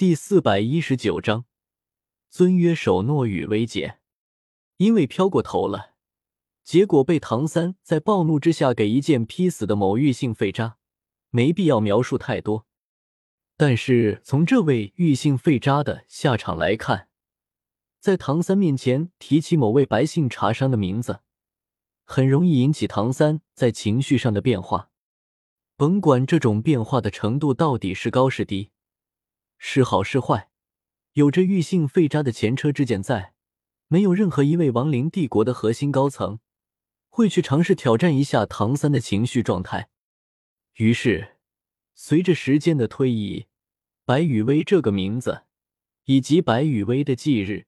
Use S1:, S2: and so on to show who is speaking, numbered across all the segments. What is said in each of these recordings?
S1: 第四百一十九章，尊约守诺与威解。因为飘过头了，结果被唐三在暴怒之下给一剑劈死的某玉姓废渣，没必要描述太多。但是从这位玉姓废渣的下场来看，在唐三面前提起某位白姓茶商的名字，很容易引起唐三在情绪上的变化。甭管这种变化的程度到底是高是低。是好是坏，有着玉姓废渣的前车之鉴在，没有任何一位亡灵帝国的核心高层会去尝试挑战一下唐三的情绪状态。于是，随着时间的推移，白羽薇这个名字以及白羽薇的忌日，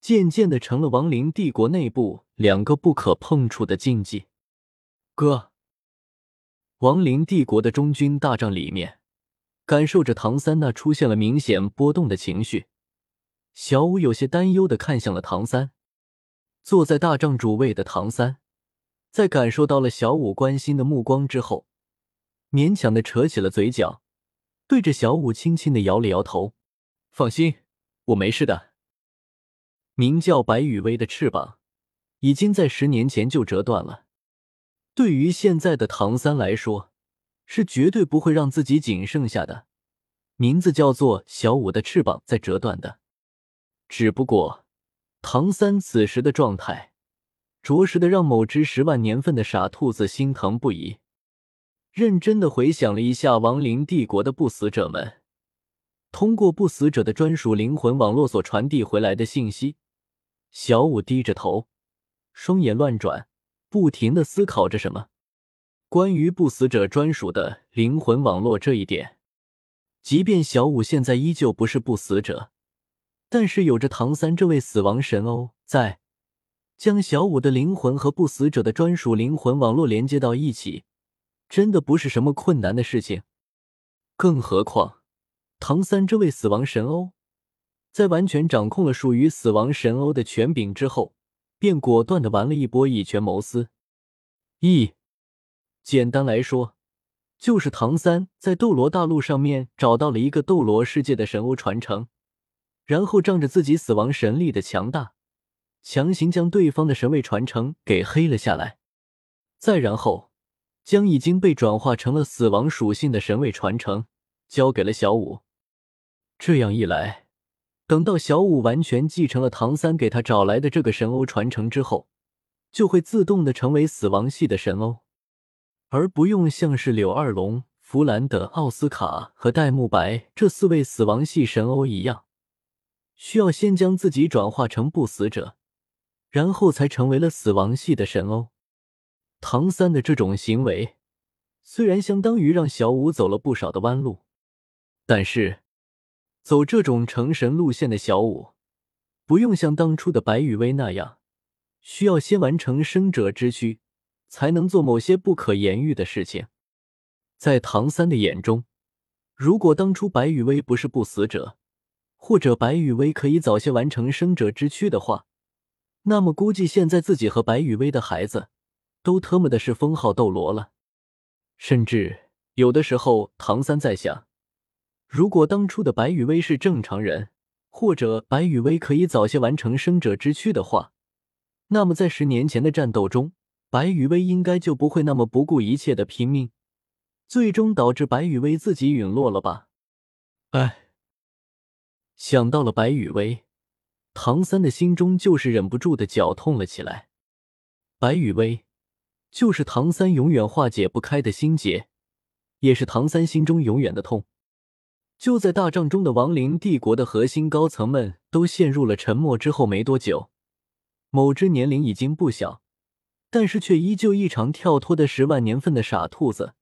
S1: 渐渐的成了亡灵帝国内部两个不可碰触的禁忌。哥，亡灵帝国的中军大帐里面。感受着唐三那出现了明显波动的情绪，小五有些担忧的看向了唐三。坐在大帐主位的唐三，在感受到了小五关心的目光之后，勉强的扯起了嘴角，对着小五轻轻的摇了摇头：“放心，我没事的。”名叫白羽薇的翅膀，已经在十年前就折断了。对于现在的唐三来说，是绝对不会让自己仅剩下的名字叫做小五的翅膀在折断的。只不过，唐三此时的状态，着实的让某只十万年份的傻兔子心疼不已。认真的回想了一下亡灵帝国的不死者们，通过不死者的专属灵魂网络所传递回来的信息，小五低着头，双眼乱转，不停的思考着什么。关于不死者专属的灵魂网络这一点，即便小五现在依旧不是不死者，但是有着唐三这位死亡神欧在，将小五的灵魂和不死者的专属灵魂网络连接到一起，真的不是什么困难的事情。更何况，唐三这位死亡神欧，在完全掌控了属于死亡神欧的权柄之后，便果断的玩了一波以权谋私。一。简单来说，就是唐三在斗罗大陆上面找到了一个斗罗世界的神欧传承，然后仗着自己死亡神力的强大，强行将对方的神位传承给黑了下来，再然后将已经被转化成了死亡属性的神位传承交给了小五。这样一来，等到小五完全继承了唐三给他找来的这个神欧传承之后，就会自动的成为死亡系的神欧。而不用像是柳二龙、弗兰德、奥斯卡和戴沐白这四位死亡系神欧一样，需要先将自己转化成不死者，然后才成为了死亡系的神欧。唐三的这种行为，虽然相当于让小五走了不少的弯路，但是走这种成神路线的小五，不用像当初的白羽薇那样，需要先完成生者之躯。才能做某些不可言喻的事情。在唐三的眼中，如果当初白羽薇不是不死者，或者白羽薇可以早些完成生者之躯的话，那么估计现在自己和白羽薇的孩子都特么的是封号斗罗了。甚至有的时候，唐三在想，如果当初的白羽薇是正常人，或者白羽薇可以早些完成生者之躯的话，那么在十年前的战斗中。白雨薇应该就不会那么不顾一切的拼命，最终导致白雨薇自己陨落了吧？哎，想到了白雨薇，唐三的心中就是忍不住的绞痛了起来。白雨薇就是唐三永远化解不开的心结，也是唐三心中永远的痛。就在大帐中的亡灵帝国的核心高层们都陷入了沉默之后没多久，某只年龄已经不小。但是却依旧异常跳脱的十万年份的傻兔子，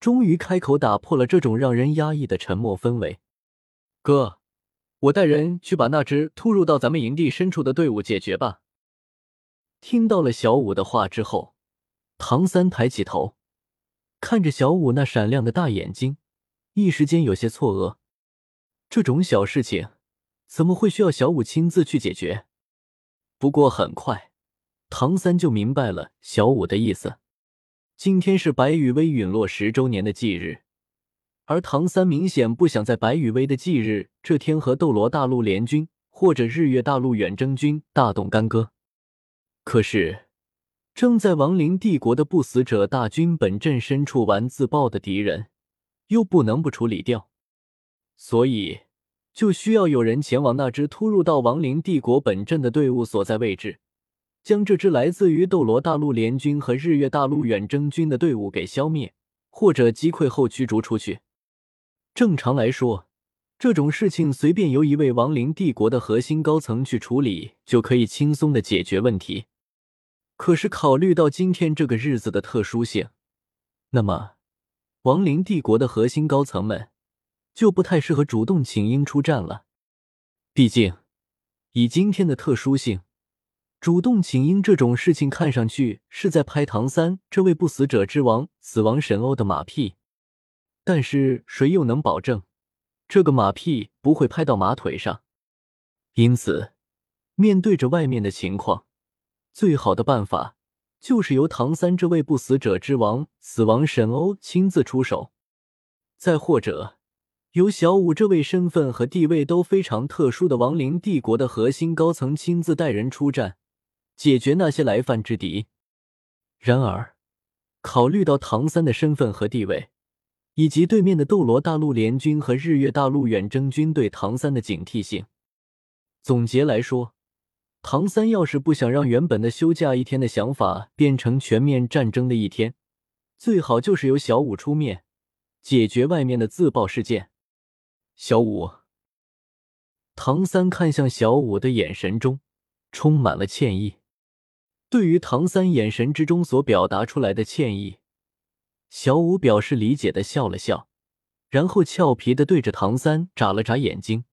S1: 终于开口打破了这种让人压抑的沉默氛围。哥，我带人去把那只突入到咱们营地深处的队伍解决吧。听到了小五的话之后，唐三抬起头，看着小五那闪亮的大眼睛，一时间有些错愕。这种小事情，怎么会需要小五亲自去解决？不过很快。唐三就明白了小五的意思。今天是白羽薇陨落十周年的忌日，而唐三明显不想在白羽薇的忌日这天和斗罗大陆联军或者日月大陆远征军大动干戈。可是，正在亡灵帝国的不死者大军本阵深处玩自爆的敌人，又不能不处理掉，所以就需要有人前往那支突入到亡灵帝国本阵的队伍所在位置，将这支来自于斗罗大陆联军和日月大陆远征军的队伍给消灭，或者击溃后驱逐出去。正常来说，这种事情随便由一位亡灵帝国的核心高层去处理，就可以轻松的解决问题。可是考虑到今天这个日子的特殊性，那么亡灵帝国的核心高层们就不太适合主动请缨出战了。毕竟，以今天的特殊性，主动请缨这种事情看上去是在拍唐三这位不死者之王、死亡神欧的马屁。但是谁又能保证这个马屁不会拍到马腿上？因此，面对着外面的情况，最好的办法就是由唐三这位不死者之王、死亡神欧亲自出手，再或者由小五这位身份和地位都非常特殊的亡灵帝国的核心高层亲自带人出战，解决那些来犯之敌。然而，考虑到唐三的身份和地位，以及对面的斗罗大陆联军和日月大陆远征军对唐三的警惕性，总结来说，唐三要是不想让原本的休假一天的想法变成全面战争的一天，最好就是由小五出面解决外面的自爆事件。小五，唐三看向小五的眼神中充满了歉意。对于唐三眼神之中所表达出来的歉意。小五表示理解的笑了笑，然后俏皮的对着唐三眨了眨眼睛：“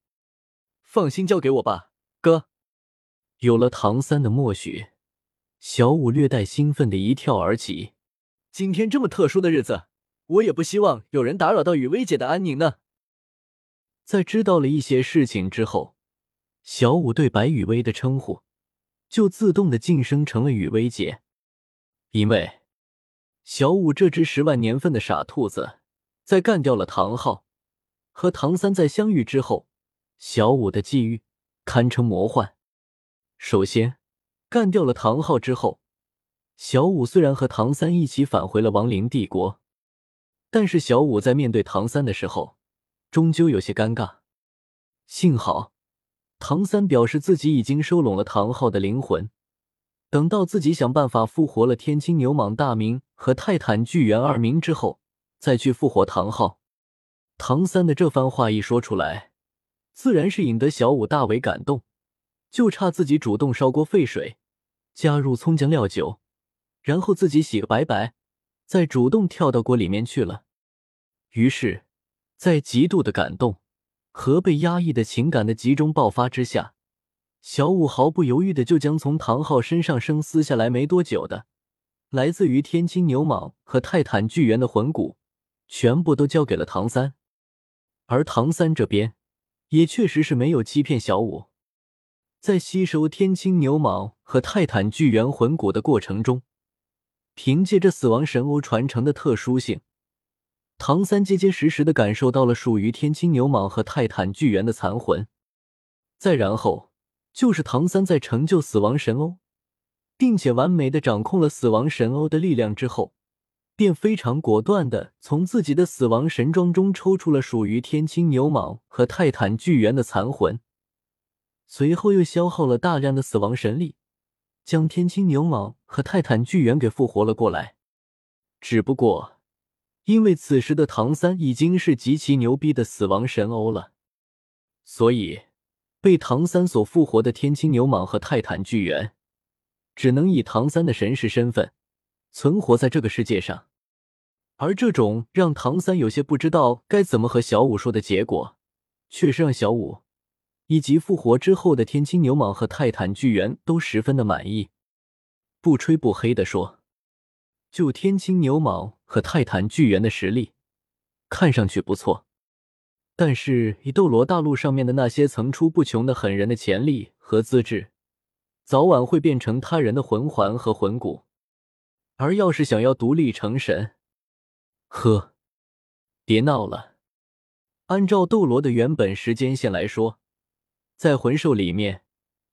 S1: 放心，交给我吧，哥。”有了唐三的默许，小五略带兴奋的一跳而起。今天这么特殊的日子，我也不希望有人打扰到雨薇姐的安宁呢。在知道了一些事情之后，小五对白雨薇的称呼就自动的晋升成了雨薇姐，因为。小五这只十万年份的傻兔子，在干掉了唐昊和唐三在相遇之后，小五的际遇堪称魔幻。首先，干掉了唐昊之后，小五虽然和唐三一起返回了亡灵帝国，但是小五在面对唐三的时候，终究有些尴尬。幸好，唐三表示自己已经收拢了唐昊的灵魂。等到自己想办法复活了天青牛蟒大明和泰坦巨猿二明之后，再去复活唐昊。唐三的这番话一说出来，自然是引得小五大为感动，就差自己主动烧锅沸水，加入葱姜料酒，然后自己洗个白白，再主动跳到锅里面去了。于是，在极度的感动和被压抑的情感的集中爆发之下。小五毫不犹豫的就将从唐昊身上生撕下来没多久的来自于天青牛蟒和泰坦巨猿的魂骨，全部都交给了唐三。而唐三这边也确实是没有欺骗小五，在吸收天青牛蟒和泰坦巨猿魂骨的过程中，凭借着死亡神欧传承的特殊性，唐三结结实实的感受到了属于天青牛蟒和泰坦巨猿的残魂。再然后。就是唐三在成就死亡神欧，并且完美的掌控了死亡神欧的力量之后，便非常果断的从自己的死亡神装中抽出了属于天青牛蟒和泰坦巨猿的残魂，随后又消耗了大量的死亡神力，将天青牛蟒和泰坦巨猿给复活了过来。只不过，因为此时的唐三已经是极其牛逼的死亡神欧了，所以。被唐三所复活的天青牛蟒和泰坦巨猿，只能以唐三的神识身份存活在这个世界上。而这种让唐三有些不知道该怎么和小五说的结果，却是让小五以及复活之后的天青牛蟒和泰坦巨猿都十分的满意。不吹不黑的说，就天青牛蟒和泰坦巨猿的实力，看上去不错。但是，以斗罗大陆上面的那些层出不穷的狠人的潜力和资质，早晚会变成他人的魂环和魂骨。而要是想要独立成神，呵，别闹了。按照斗罗的原本时间线来说，在魂兽里面，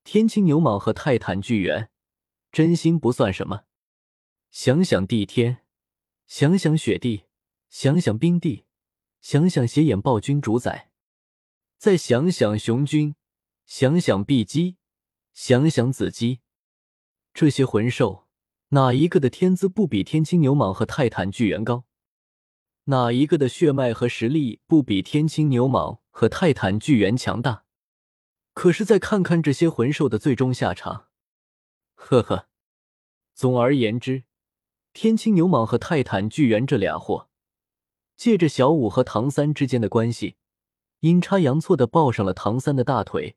S1: 天青牛蟒和泰坦巨猿真心不算什么。想想帝天，想想雪帝，想想冰帝，想想邪眼暴君主宰，再想想雄君，想想碧姬，想想紫姬，这些魂兽哪一个的天资不比天青牛蟒和泰坦巨猿高？哪一个的血脉和实力不比天青牛蟒和泰坦巨猿强大？可是再看看这些魂兽的最终下场，呵呵。总而言之，天青牛蟒和泰坦巨猿这俩货，借着小五和唐三之间的关系，阴差阳错的抱上了唐三的大腿，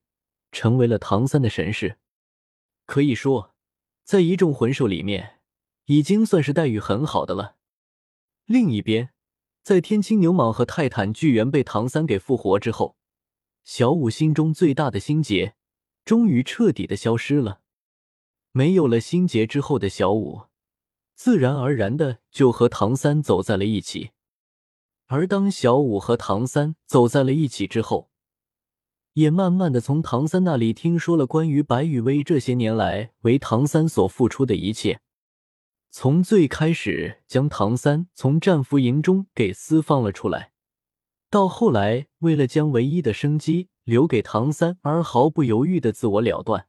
S1: 成为了唐三的神士。可以说，在一众魂兽里面，已经算是待遇很好的了。另一边。在天青牛蟒和泰坦巨猿被唐三给复活之后，小五心中最大的心结终于彻底的消失了。没有了心结之后的小五，自然而然的就和唐三走在了一起。而当小五和唐三走在了一起之后，也慢慢的从唐三那里听说了关于白羽薇这些年来为唐三所付出的一切。从最开始将唐三从战俘营中给私放了出来，到后来为了将唯一的生机留给唐三而毫不犹豫的自我了断，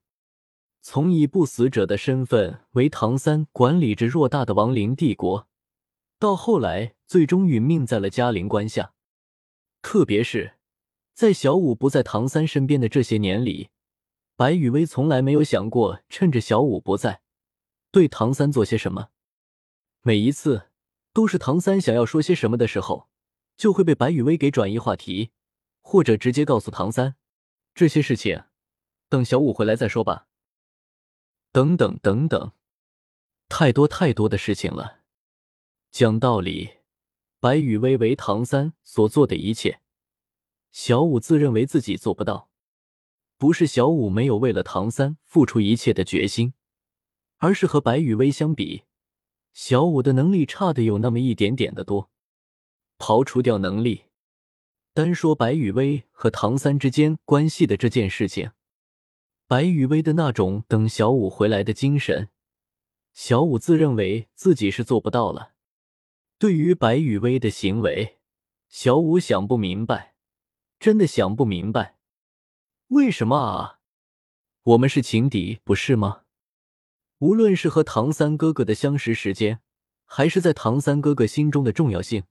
S1: 从以不死者的身份为唐三管理着偌大的亡灵帝国，到后来最终殒命在了嘉陵关下。特别是在小五不在唐三身边的这些年里，白羽薇从来没有想过趁着小五不在对唐三做些什么。每一次都是唐三想要说些什么的时候，就会被白雨薇给转移话题，或者直接告诉唐三这些事情，等小五回来再说吧。等等等等，太多太多的事情了。讲道理，白雨薇为唐三所做的一切，小五自认为自己做不到。不是小五没有为了唐三付出一切的决心，而是和白雨薇相比。小五的能力差的有那么一点点的多，刨除掉能力，单说白雨薇和唐三之间关系的这件事情，白雨薇的那种等小五回来的精神，小五自认为自己是做不到了。对于白雨薇的行为，小五想不明白，真的想不明白，为什么啊？我们是情敌，不是吗？无论是和唐三哥哥的相识时间，还是在唐三哥哥心中的重要性，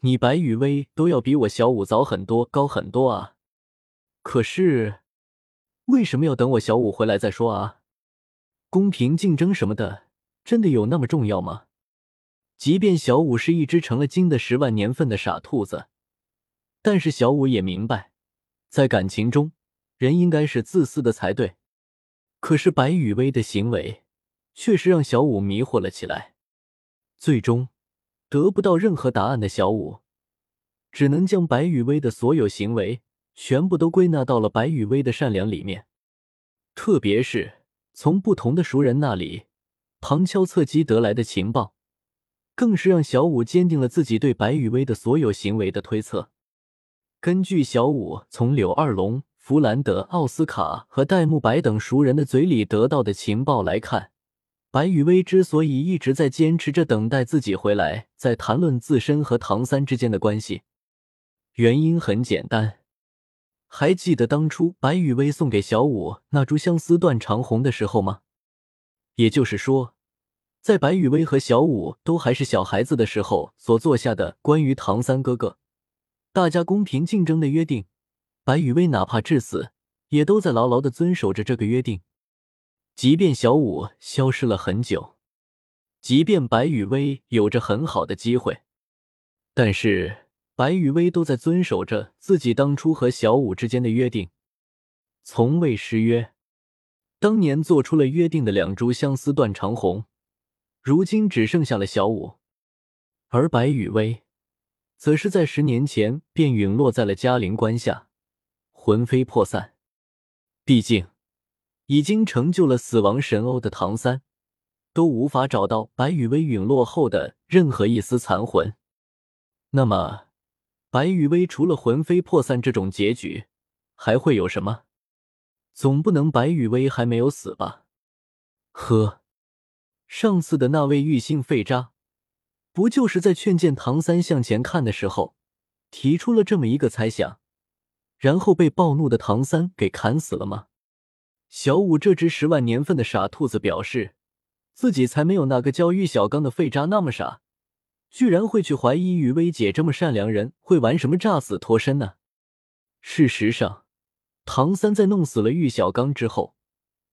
S1: 你白雨薇都要比我小五早很多、高很多啊！可是，为什么要等我小五回来再说啊？公平竞争什么的，真的有那么重要吗？即便小五是一只成了精的十万年份的傻兔子，但是小五也明白，在感情中，人应该是自私的才对。可是白雨薇的行为，确实让小五迷惑了起来。最终，得不到任何答案的小五，只能将白雨薇的所有行为全部都归纳到了白雨薇的善良里面。特别是从不同的熟人那里旁敲侧击得来的情报，更是让小五坚定了自己对白雨薇的所有行为的推测。根据小五从柳二龙。弗兰德、奥斯卡和戴沐白等熟人的嘴里得到的情报来看，白雨薇之所以一直在坚持着等待自己回来，在谈论自身和唐三之间的关系，原因很简单。还记得当初白雨薇送给小五那株相思断肠红的时候吗？也就是说，在白雨薇和小五都还是小孩子的时候所做下的关于唐三哥哥大家公平竞争的约定。白雨薇哪怕至死，也都在牢牢的遵守着这个约定。即便小五消失了很久，即便白雨薇有着很好的机会，但是白雨薇都在遵守着自己当初和小五之间的约定，从未失约。当年做出了约定的两株相思断肠红，如今只剩下了小五，而白雨薇，则是在十年前便陨落在了嘉陵关下。魂飞魄散，毕竟已经成就了死亡神欧的唐三，都无法找到白羽薇陨落后的任何一丝残魂。那么，白羽薇除了魂飞魄散这种结局，还会有什么？总不能白羽薇还没有死吧？呵，上次的那位玉姓废渣，不就是在劝谏唐三向前看的时候，提出了这么一个猜想，然后被暴怒的唐三给砍死了吗？小五这只十万年份的傻兔子表示，自己才没有那个叫玉小刚的废渣那么傻。居然会去怀疑雨薇姐这么善良人会玩什么诈死脱身呢？事实上，唐三在弄死了玉小刚之后，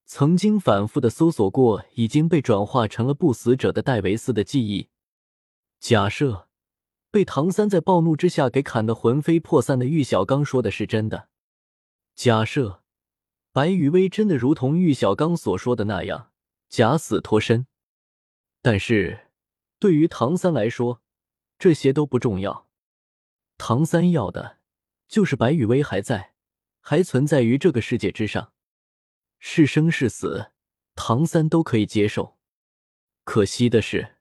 S1: 曾经反复的搜索过已经被转化成了不死者的戴维斯的记忆。假设被唐三在暴怒之下给砍得魂飞魄散的玉小刚说的是真的，假设白雨薇真的如同玉小刚所说的那样假死脱身，但是。对于唐三来说，这些都不重要。唐三要的就是白雨薇还在，还存在于这个世界之上，是生是死，唐三都可以接受。可惜的是，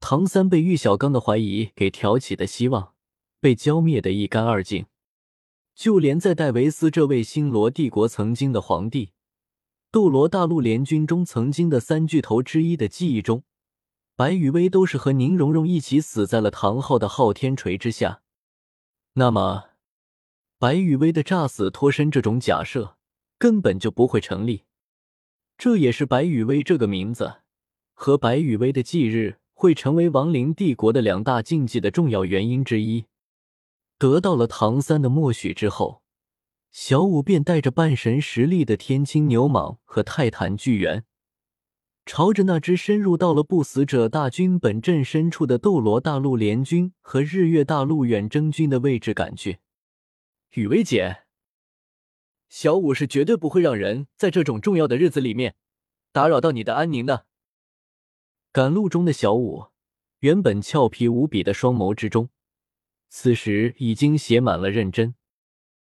S1: 唐三被玉小刚的怀疑给挑起的希望被浇灭的一干二净。就连在戴维斯这位星罗帝国曾经的皇帝、斗罗大陆联军中曾经的三巨头之一的记忆中。白雨薇都是和宁荣荣一起死在了唐昊的昊天锤之下，那么白雨薇的诈死脱身这种假设根本就不会成立。这也是白雨薇这个名字和白雨薇的忌日会成为亡灵帝国的两大禁忌的重要原因之一。得到了唐三的默许之后，小五便带着半神实力的天青牛蟒和泰坦巨猿。朝着那只深入到了不死者大军本阵深处的斗罗大陆联军和日月大陆远征军的位置赶去，雨薇姐，小五是绝对不会让人在这种重要的日子里面打扰到你的安宁的。赶路中的小五，原本俏皮无比的双眸之中，此时已经写满了认真。